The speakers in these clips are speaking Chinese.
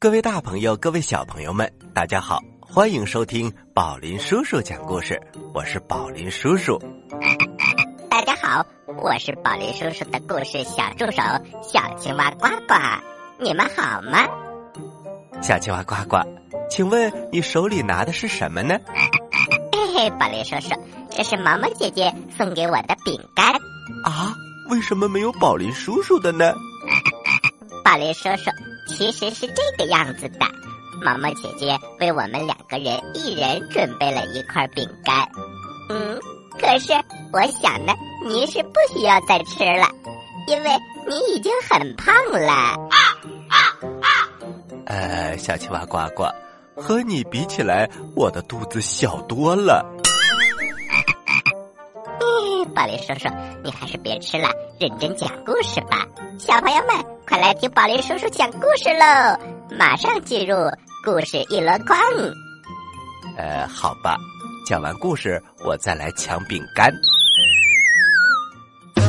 各位大朋友，各位小朋友们，大家好，欢迎收听宝林叔叔讲故事。我是宝林叔叔。大家好，我是宝林叔叔的故事小助手小青蛙呱呱。你们好吗？小青蛙呱呱，请问你手里拿的是什么呢？嘿嘿，宝林叔叔，这是毛毛姐姐送给我的饼干。啊，为什么没有宝林叔叔的呢？宝林叔叔，其实是这个样子的。毛毛姐姐为我们两个人一人准备了一块饼干。嗯，可是我想呢，您是不需要再吃了，因为你已经很胖了。啊啊啊呃，小青蛙呱呱，和你比起来，我的肚子小多了。嗯宝林叔叔，你还是别吃了，认真讲故事吧。小朋友们，快来听宝林叔叔讲故事喽！马上进入故事一箩筐。呃，好吧，讲完故事我再来抢饼干。故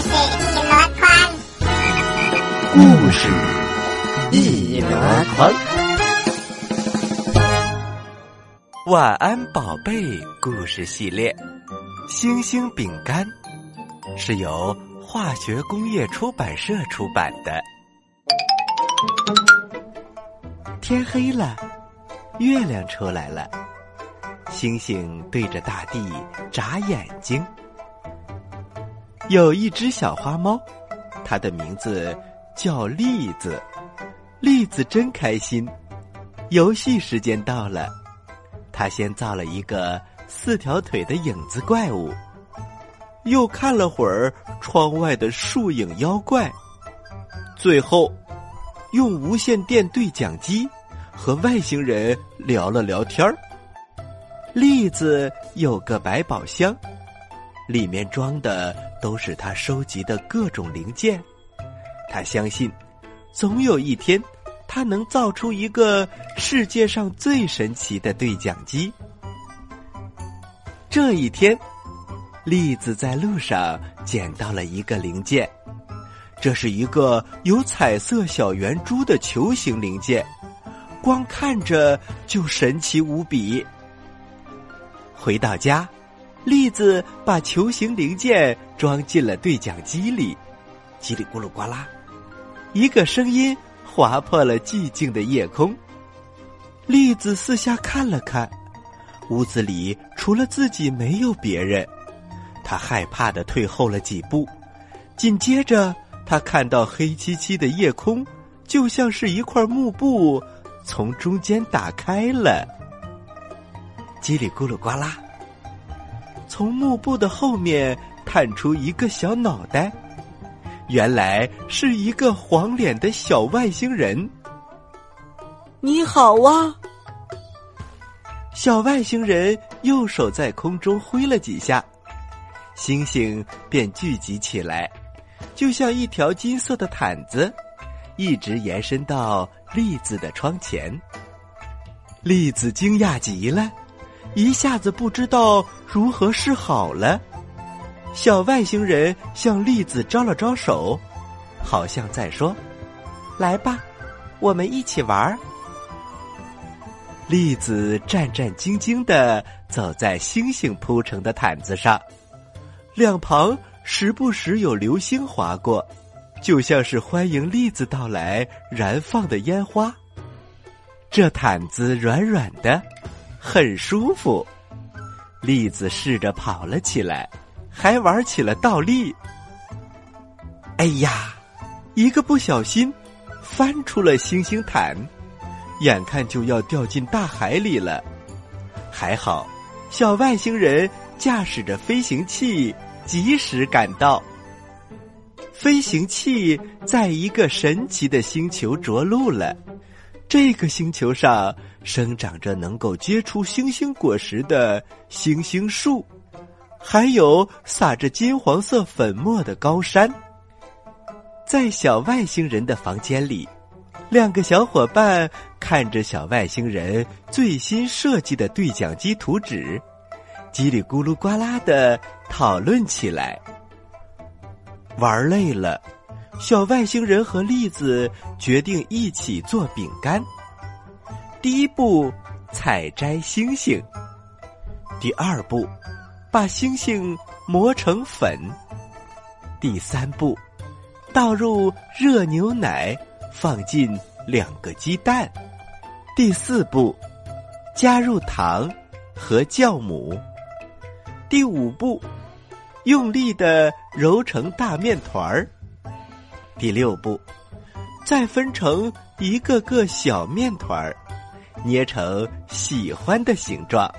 事一箩筐，故事一箩筐。晚安，宝贝，故事系列。星星饼干是由化学工业出版社出版的。天黑了，月亮出来了，星星对着大地眨眼睛。有一只小花猫，它的名字叫栗子。栗子真开心，游戏时间到了，它先造了一个。四条腿的影子怪物，又看了会儿窗外的树影妖怪，最后用无线电对讲机和外星人聊了聊天儿。栗子有个百宝箱，里面装的都是他收集的各种零件。他相信，总有一天，他能造出一个世界上最神奇的对讲机。这一天，栗子在路上捡到了一个零件，这是一个有彩色小圆珠的球形零件，光看着就神奇无比。回到家，栗子把球形零件装进了对讲机里，叽里咕噜呱啦，一个声音划破了寂静的夜空。栗子四下看了看。屋子里除了自己没有别人，他害怕的退后了几步。紧接着，他看到黑漆漆的夜空，就像是一块幕布从中间打开了。叽里咕噜呱啦，从幕布的后面探出一个小脑袋，原来是一个黄脸的小外星人。你好啊！小外星人右手在空中挥了几下，星星便聚集起来，就像一条金色的毯子，一直延伸到栗子的窗前。栗子惊讶极了，一下子不知道如何是好了。小外星人向栗子招了招手，好像在说：“来吧，我们一起玩。”栗子战战兢兢的走在星星铺成的毯子上，两旁时不时有流星划过，就像是欢迎栗子到来燃放的烟花。这毯子软软的，很舒服。栗子试着跑了起来，还玩起了倒立。哎呀，一个不小心，翻出了星星毯。眼看就要掉进大海里了，还好，小外星人驾驶着飞行器及时赶到。飞行器在一个神奇的星球着陆了，这个星球上生长着能够结出星星果实的星星树，还有撒着金黄色粉末的高山。在小外星人的房间里。两个小伙伴看着小外星人最新设计的对讲机图纸，叽里咕噜呱啦的讨论起来。玩累了，小外星人和栗子决定一起做饼干。第一步，采摘星星；第二步，把星星磨成粉；第三步，倒入热牛奶，放进两个鸡蛋；第四步，加入糖和酵母；第五步，用力的揉成大面团儿。第六步，再分成一个个小面团儿，捏成喜欢的形状。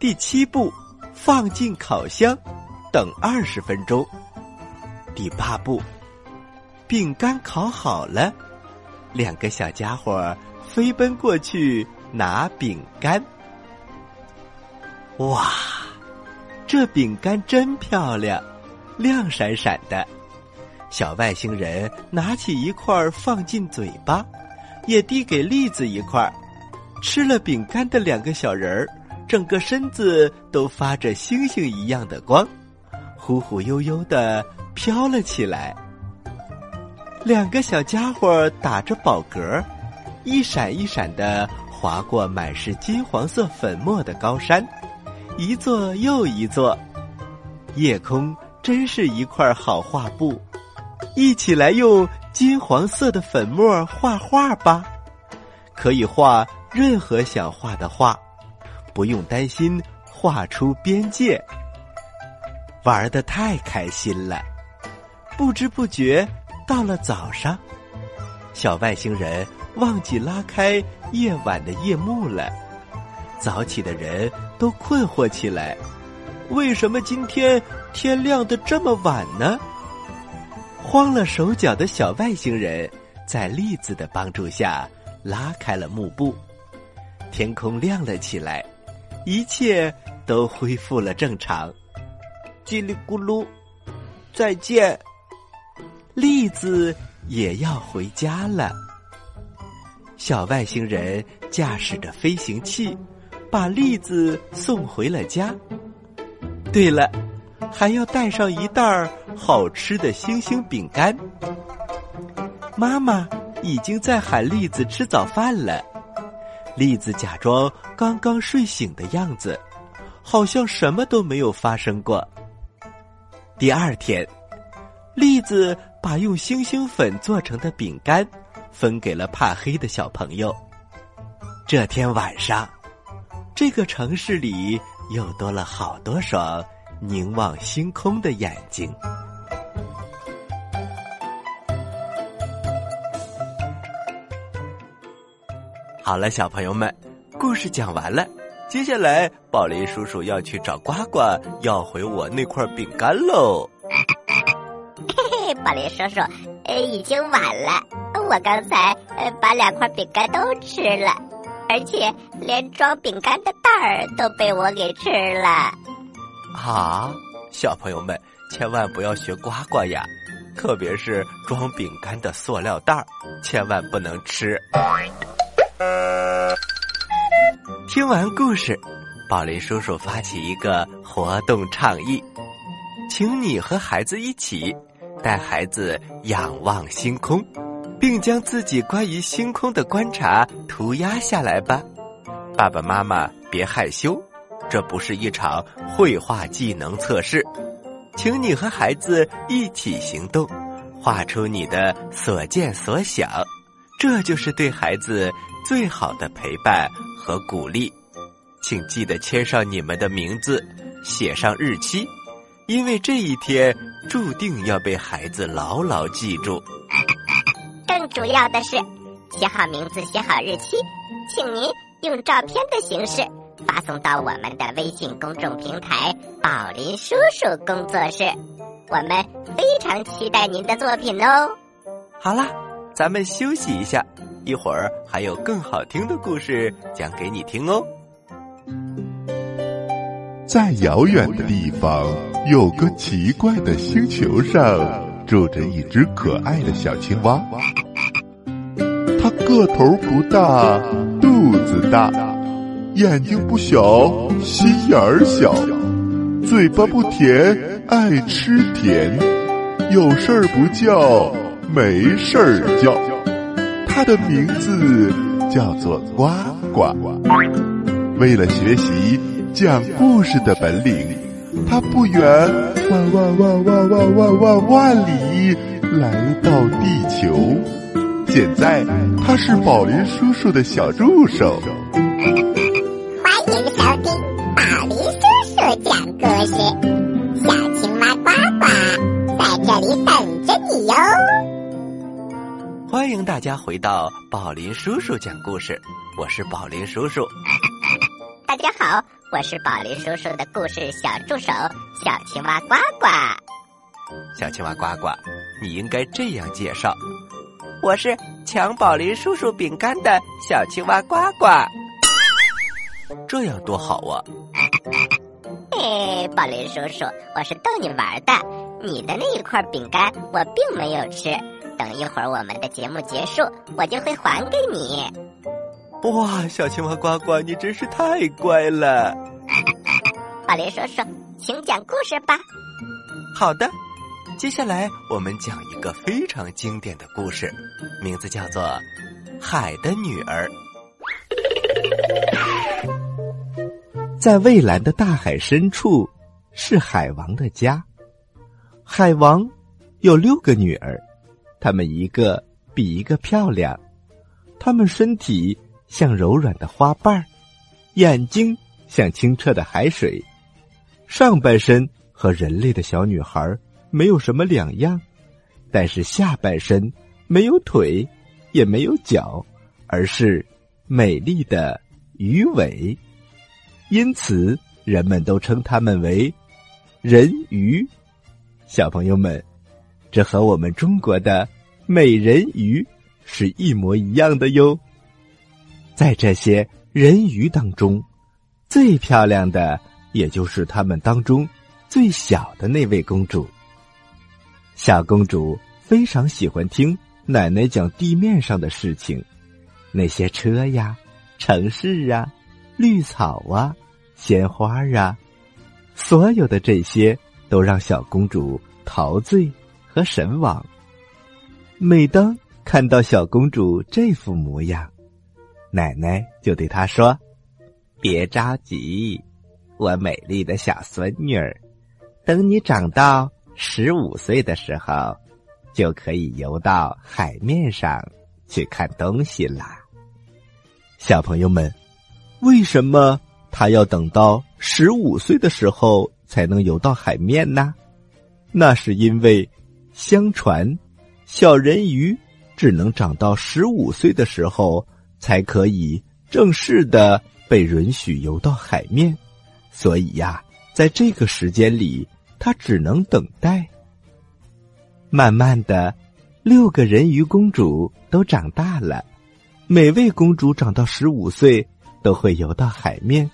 第七步，放进烤箱，等二十分钟。第八步，饼干烤好了，两个小家伙飞奔过去拿饼干。哇，这饼干真漂亮，亮闪闪的。小外星人拿起一块放进嘴巴，也递给栗子一块。吃了饼干的两个小人儿，整个身子都发着星星一样的光，忽忽悠悠的飘了起来。两个小家伙打着饱嗝，一闪一闪的划过满是金黄色粉末的高山，一座又一座。夜空真是一块好画布。一起来用金黄色的粉末画画吧，可以画任何想画的画，不用担心画出边界。玩的太开心了，不知不觉到了早上，小外星人忘记拉开夜晚的夜幕了。早起的人都困惑起来，为什么今天天亮的这么晚呢？慌了手脚的小外星人，在栗子的帮助下拉开了幕布，天空亮了起来，一切都恢复了正常。叽里咕噜，再见。栗子也要回家了。小外星人驾驶着飞行器，把栗子送回了家。对了。还要带上一袋儿好吃的星星饼干。妈妈已经在喊栗子吃早饭了。栗子假装刚刚睡醒的样子，好像什么都没有发生过。第二天，栗子把用星星粉做成的饼干分给了怕黑的小朋友。这天晚上，这个城市里又多了好多双。凝望星空的眼睛。好了，小朋友们，故事讲完了。接下来，宝林叔叔要去找呱呱要回我那块饼干喽。嘿嘿，宝林叔叔，呃，已经晚了。我刚才呃把两块饼干都吃了，而且连装饼干的袋儿都被我给吃了。啊，小朋友们千万不要学呱呱呀！特别是装饼干的塑料袋儿，千万不能吃。听完故事，宝林叔叔发起一个活动倡议，请你和孩子一起带孩子仰望星空，并将自己关于星空的观察涂鸦下来吧。爸爸妈妈别害羞。这不是一场绘画技能测试，请你和孩子一起行动，画出你的所见所想，这就是对孩子最好的陪伴和鼓励。请记得签上你们的名字，写上日期，因为这一天注定要被孩子牢牢记住。更主要的是，写好名字，写好日期，请您用照片的形式。发送到我们的微信公众平台“宝林叔叔工作室”，我们非常期待您的作品哦。好啦，咱们休息一下，一会儿还有更好听的故事讲给你听哦。在遥远的地方，有个奇怪的星球上，住着一只可爱的小青蛙。它个头不大，肚子大。眼睛不小，心眼儿小，嘴巴不甜，爱吃甜，有事儿不叫。没事儿叫，它的名字叫做呱呱。为了学习讲故事的本领，它不远万万万万万万万万里来到地球。现在，他是宝林叔叔的小助手。欢迎收听宝林叔叔讲故事，小青蛙呱呱在这里等着你哟。欢迎大家回到宝林叔叔讲故事，我是宝林叔叔。大家好，我是宝林叔叔的故事小助手小青蛙呱呱。小青蛙呱呱，你应该这样介绍：我是抢宝林叔叔饼干的小青蛙呱呱。这样多好啊！嘿，宝林叔叔，我是逗你玩的。你的那一块饼干我并没有吃，等一会儿我们的节目结束，我就会还给你。哇，小青蛙呱呱，你真是太乖了！宝林叔叔，请讲故事吧。好的，接下来我们讲一个非常经典的故事，名字叫做《海的女儿》。在蔚蓝的大海深处，是海王的家。海王有六个女儿，她们一个比一个漂亮，她们身体像柔软的花瓣，眼睛像清澈的海水，上半身和人类的小女孩没有什么两样，但是下半身没有腿，也没有脚，而是美丽的鱼尾。因此，人们都称它们为人鱼。小朋友们，这和我们中国的美人鱼是一模一样的哟。在这些人鱼当中，最漂亮的也就是他们当中最小的那位公主。小公主非常喜欢听奶奶讲地面上的事情，那些车呀、城市啊、绿草啊。鲜花啊，所有的这些都让小公主陶醉和神往。每当看到小公主这副模样，奶奶就对她说：“别着急，我美丽的小孙女儿，等你长到十五岁的时候，就可以游到海面上去看东西啦。”小朋友们，为什么？他要等到十五岁的时候才能游到海面呢，那是因为，相传，小人鱼只能长到十五岁的时候才可以正式的被允许游到海面，所以呀，在这个时间里，他只能等待。慢慢的，六个人鱼公主都长大了，每位公主长到十五岁都会游到海面。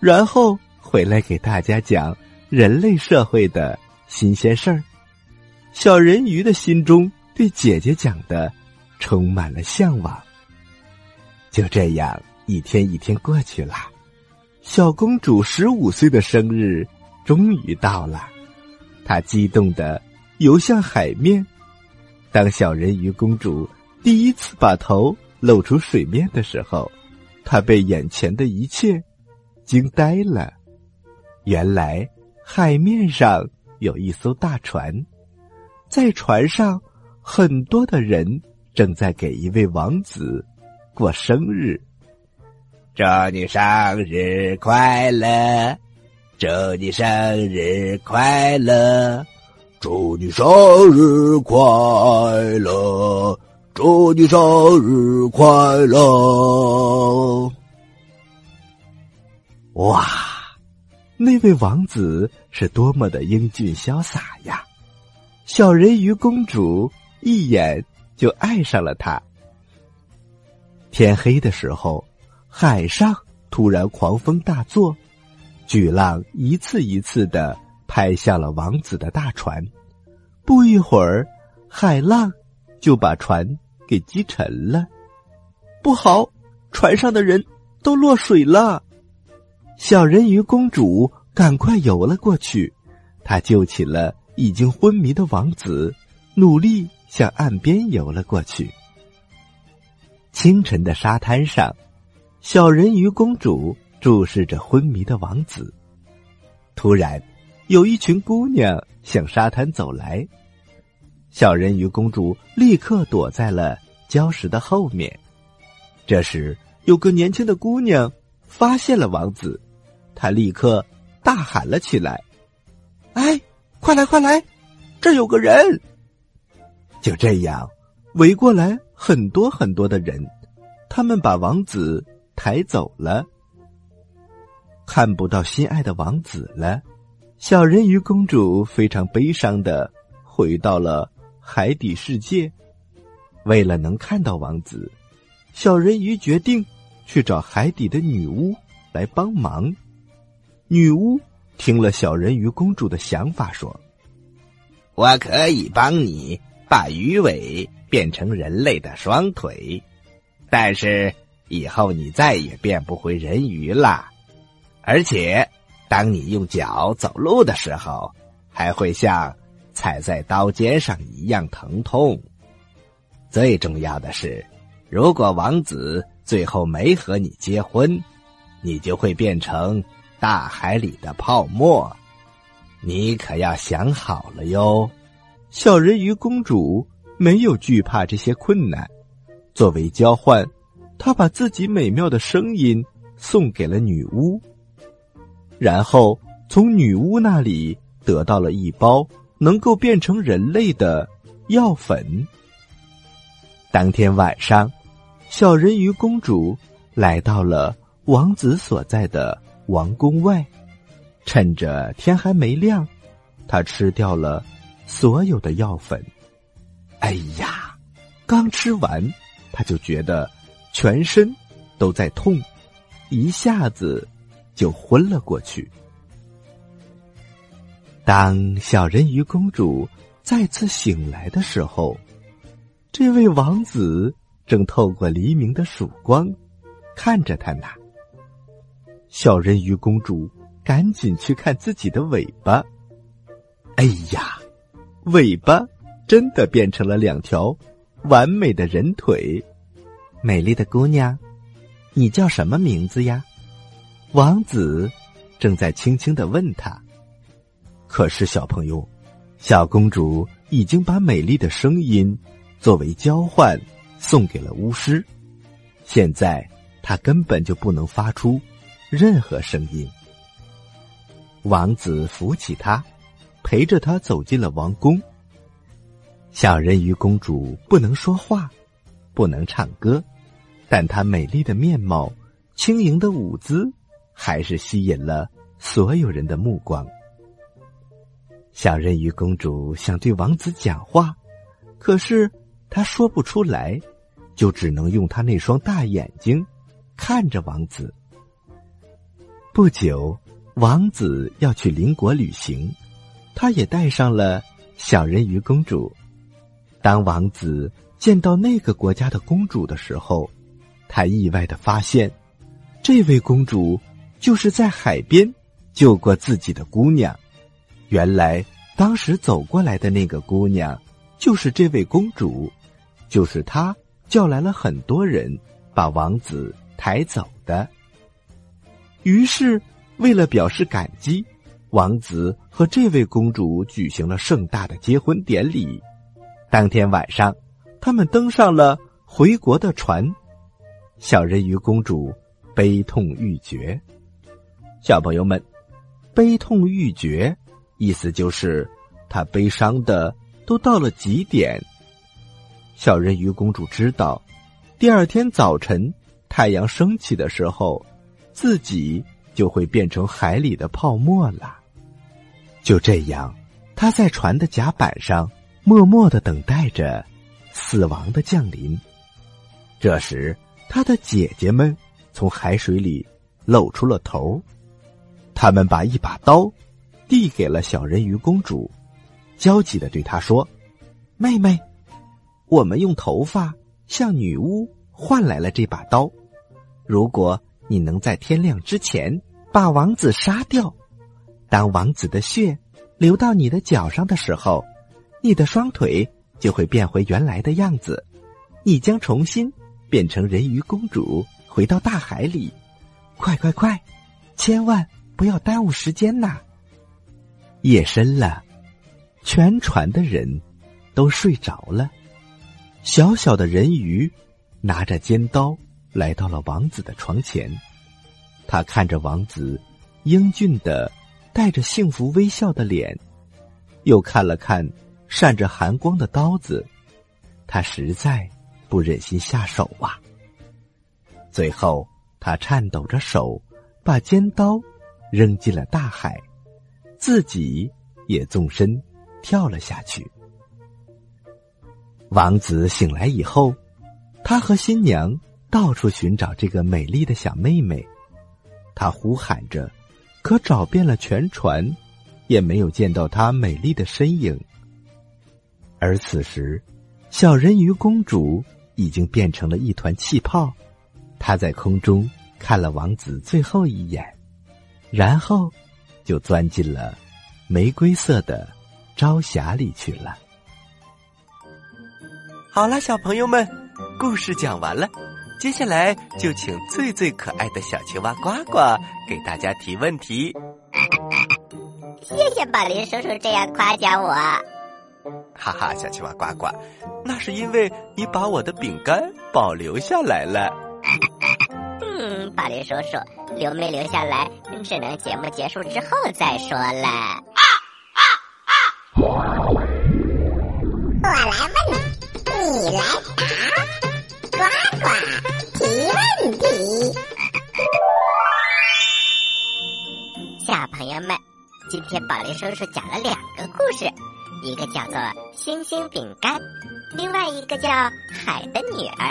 然后回来给大家讲人类社会的新鲜事儿。小人鱼的心中对姐姐讲的充满了向往。就这样，一天一天过去了，小公主十五岁的生日终于到了。她激动的游向海面。当小人鱼公主第一次把头露出水面的时候，她被眼前的一切。惊呆了！原来海面上有一艘大船，在船上很多的人正在给一位王子过生日。祝你生日快乐！祝你生日快乐！祝你生日快乐！祝你生日快乐！哇，那位王子是多么的英俊潇洒呀！小人鱼公主一眼就爱上了他。天黑的时候，海上突然狂风大作，巨浪一次一次的拍向了王子的大船。不一会儿，海浪就把船给击沉了。不好，船上的人都落水了。小人鱼公主赶快游了过去，她救起了已经昏迷的王子，努力向岸边游了过去。清晨的沙滩上，小人鱼公主注视着昏迷的王子。突然，有一群姑娘向沙滩走来，小人鱼公主立刻躲在了礁石的后面。这时，有个年轻的姑娘发现了王子，她立刻大喊了起来：“哎，快来快来，这有个人！”就这样，围过来很多很多的人，他们把王子抬走了。看不到心爱的王子了，小人鱼公主非常悲伤的回到了海底世界。为了能看到王子，小人鱼决定去找海底的女巫来帮忙。女巫听了小人鱼公主的想法，说：“我可以帮你。”把鱼尾变成人类的双腿，但是以后你再也变不回人鱼了。而且，当你用脚走路的时候，还会像踩在刀尖上一样疼痛。最重要的是，如果王子最后没和你结婚，你就会变成大海里的泡沫。你可要想好了哟。小人鱼公主没有惧怕这些困难，作为交换，她把自己美妙的声音送给了女巫，然后从女巫那里得到了一包能够变成人类的药粉。当天晚上，小人鱼公主来到了王子所在的王宫外，趁着天还没亮，她吃掉了。所有的药粉，哎呀，刚吃完，她就觉得全身都在痛，一下子就昏了过去。当小人鱼公主再次醒来的时候，这位王子正透过黎明的曙光看着她呢。小人鱼公主赶紧去看自己的尾巴，哎呀！尾巴真的变成了两条完美的人腿。美丽的姑娘，你叫什么名字呀？王子正在轻轻的问她。可是小朋友，小公主已经把美丽的声音作为交换送给了巫师，现在她根本就不能发出任何声音。王子扶起她。陪着他走进了王宫。小人鱼公主不能说话，不能唱歌，但她美丽的面貌、轻盈的舞姿，还是吸引了所有人的目光。小人鱼公主想对王子讲话，可是她说不出来，就只能用她那双大眼睛看着王子。不久，王子要去邻国旅行。他也带上了小人鱼公主。当王子见到那个国家的公主的时候，他意外的发现，这位公主就是在海边救过自己的姑娘。原来，当时走过来的那个姑娘就是这位公主，就是她叫来了很多人把王子抬走的。于是，为了表示感激。王子和这位公主举行了盛大的结婚典礼。当天晚上，他们登上了回国的船。小人鱼公主悲痛欲绝。小朋友们，悲痛欲绝，意思就是他悲伤的都到了极点。小人鱼公主知道，第二天早晨太阳升起的时候，自己就会变成海里的泡沫了。就这样，他在船的甲板上默默的等待着死亡的降临。这时，他的姐姐们从海水里露出了头，他们把一把刀递给了小人鱼公主，焦急的对她说：“妹妹，我们用头发向女巫换来了这把刀。如果你能在天亮之前把王子杀掉。”当王子的血流到你的脚上的时候，你的双腿就会变回原来的样子，你将重新变成人鱼公主，回到大海里。快快快，千万不要耽误时间呐！夜深了，全船的人都睡着了。小小的人鱼拿着尖刀来到了王子的床前，他看着王子英俊的、带着幸福微笑的脸，又看了看闪着寒光的刀子，他实在不忍心下手啊。最后，他颤抖着手把尖刀扔进了大海，自己也纵身跳了下去。王子醒来以后，他和新娘到处寻找这个美丽的小妹妹。他呼喊着，可找遍了全船，也没有见到她美丽的身影。而此时，小人鱼公主已经变成了一团气泡。她在空中看了王子最后一眼，然后就钻进了玫瑰色的朝霞里去了。好了，小朋友们，故事讲完了，接下来就请最最可爱的小青蛙呱呱给大家提问题。谢谢宝林叔叔这样夸奖我。哈哈，小青蛙呱呱，那是因为你把我的饼干保留下来了。嗯，宝林叔叔留没留下来，只能节目结束之后再说了。啊啊啊！我来问。你来答，呱呱提问题。小朋友们，今天宝林叔叔讲了两个故事，一个叫做《星星饼干》，另外一个叫《海的女儿》。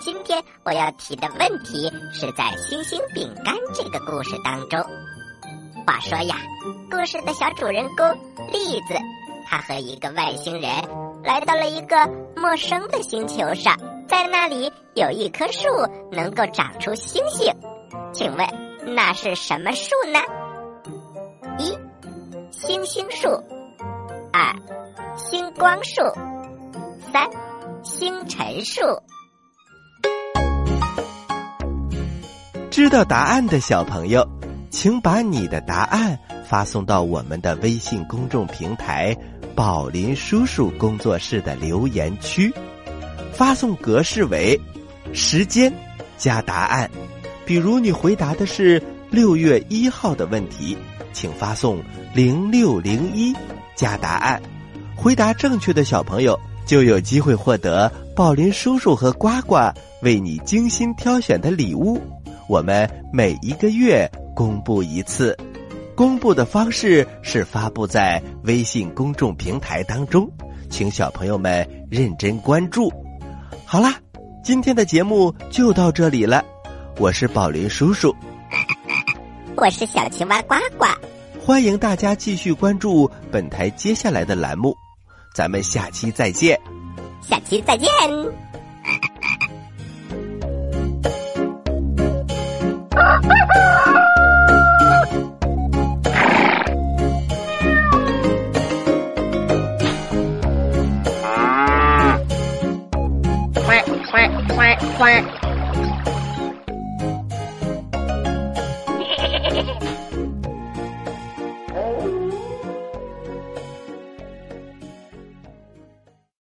今天我要提的问题是在《星星饼干》这个故事当中。话说呀，故事的小主人公栗子，他和一个外星人。来到了一个陌生的星球上，在那里有一棵树能够长出星星，请问那是什么树呢？一，星星树；二，星光树；三，星辰树。知道答案的小朋友，请把你的答案发送到我们的微信公众平台。宝林叔叔工作室的留言区，发送格式为时间加答案。比如你回答的是六月一号的问题，请发送零六零一加答案。回答正确的小朋友就有机会获得宝林叔叔和呱呱为你精心挑选的礼物。我们每一个月公布一次。公布的方式是发布在微信公众平台当中，请小朋友们认真关注。好啦，今天的节目就到这里了。我是宝林叔叔，我是小青蛙呱呱。欢迎大家继续关注本台接下来的栏目，咱们下期再见。下期再见。